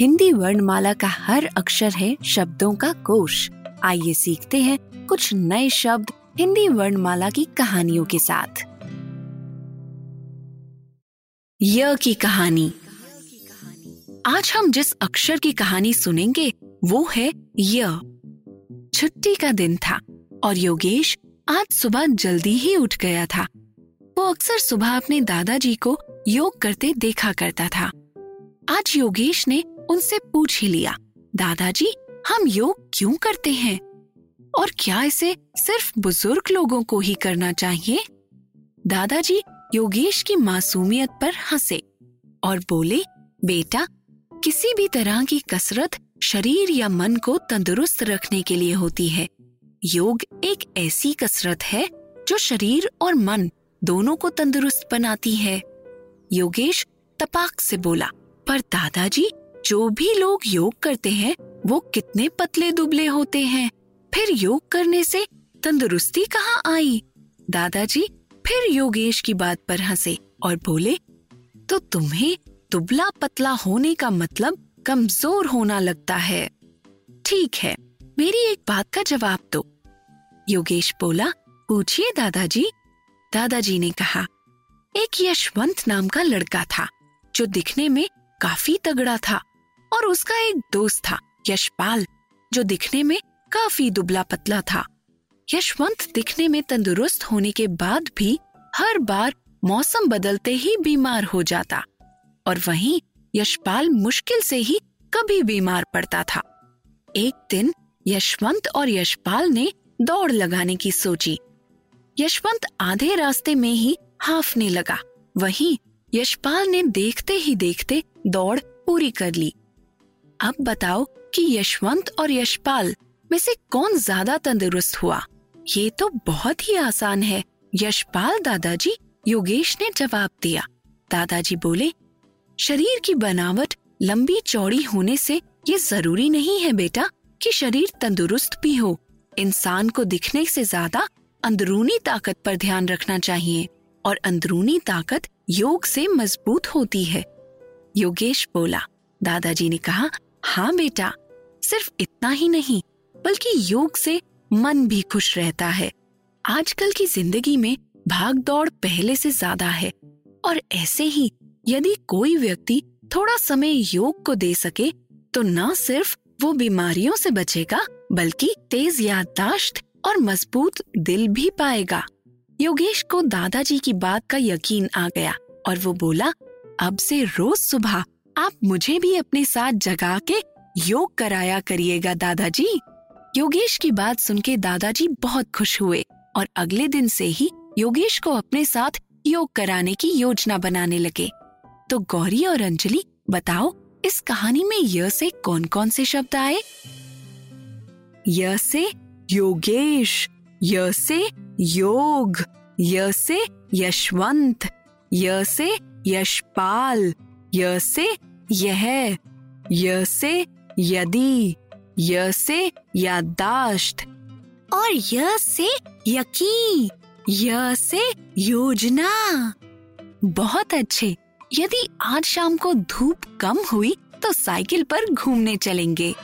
Hindi वर्णमाला का हर अक्षर है शब्दों का कोश। आइए सीखते हैं कुछ नए शब्द हिंदी वर्णमाला की कहानियों के साथ। य की कहानी। आज हम जिस अक्षर की कहानी सुनेंगे, वो है य। छुट्टी का दिन था और योगेश आज सुबह जल्दी ही उठ गया था। वो अक्सर सुबह अपने दादाजी को योग करते देखा करता था। आज योगेश ने उनसे पूछ ही लिया, दादाजी, हम योग क्यों करते हैं? और क्या इसे सिर्फ़ बुज़ुर्ग लोगों को ही करना चाहिए? दादाजी योगेश की मासूमियत पर हंसे और बोले, बेटा, किसी भी तरह की कसरत शरीर या मन को तंदुरुस्त रखने के लिए होती है। योग एक ऐसी कसरत है जो शरीर और मन दोनों को तंदुरुस्त बनाती है। योगेश तपाक से बोला, पर दादाजी जो भी लोग योग करते हैं, वो कितने पतले दुबले होते हैं। फिर योग करने से तंदुरुस्ती कहाँ आई? दादाजी फिर योगेश की बात पर हंसे और बोले तो तुम्हें दुबला पतला होने का मतलब कमज़ोर होना लगता है। ठीक है, मेरी एक बात का जवाब दो। योगेश बोला, पूछिए दादाजी। दादाजी ने कहा, एक यशवंत नाम का लड़का था, जो दिखने में काफ़ी तगड़ा था। और उसका एक दोस्त था, यशपाल, जो दिखने में काफ़ी दुबला पतला था। यशवंत दिखने में तंदुरुस्त होने के बाद भी हर बार मौसम बदलते ही बीमार हो जाता और वहीं यशपाल मुश्किल से ही कभी बीमार पड़ता था। एक दिन यशवंत और यशपाल ने दौड़ लगाने की सोची। यशवंत आधे रास्ते में ही हाफने लगा। वहीं यशपाल ने देखते ही देखते दौड़ पूरी कर ली। अब बताओ कि यशवंत और यशपाल में से कौन ज़्यादा तंदुरुस्त हुआ? ये तो बहुत ही आसान है। यशपाल दादाजी योगेश ने जवाब दिया। दादाजी बोले, शरीर की बनावट लंबी चौड़ी होने से ये ज़रूरी नहीं है बेटा कि शरीर तंदुरुस्त भी हो। इंसान को दिखने से ज़्यादा अंदरूनी ताकत पर ध्यान रखना चाहिए और अंदरूनी ताकत योग से मज़बूत होती है। योगेश बोला। दादाजी ने कहा हाँ बेटा, सिर्फ़ इतना ही नहीं, बल्कि योग से मन भी खुश रहता है। आजकल की ज़िंदगी में भाग दौड़ पहले से ज़्यादा है, और ऐसे ही यदि कोई व्यक्ति थोड़ा समय योग को दे सके तो न सिर्फ़ वो बीमारियों से बचेगा, बल्कि तेज याददाश्त और मज़बूत दिल भी पाएगा। योगेश को दादाजी की बात का यकीन आ गया, और वो बोला, अब से रोज सुबह आप मुझे भी अपने साथ जगा के योग कराया करिएगा, दादाजी। योगेश की बात सुन के दादाजी बहुत खुश हुए और अगले दिन से ही योगेश को अपने साथ योग कराने की योजना बनाने लगे। तो गौरी और अंजलि, बताओ, इस कहानी में य से कौन कौन से शब्द आए? य से योगेश, य से योग, य से यशवंत, य से यशपाल, य से यह य से यदि, य से यादाश्त, और य से यकीन य से योजना। बहुत अच्छे। यदि आज शाम को धूप कम हुई तो साइकिल पर घूमने चलेंगे।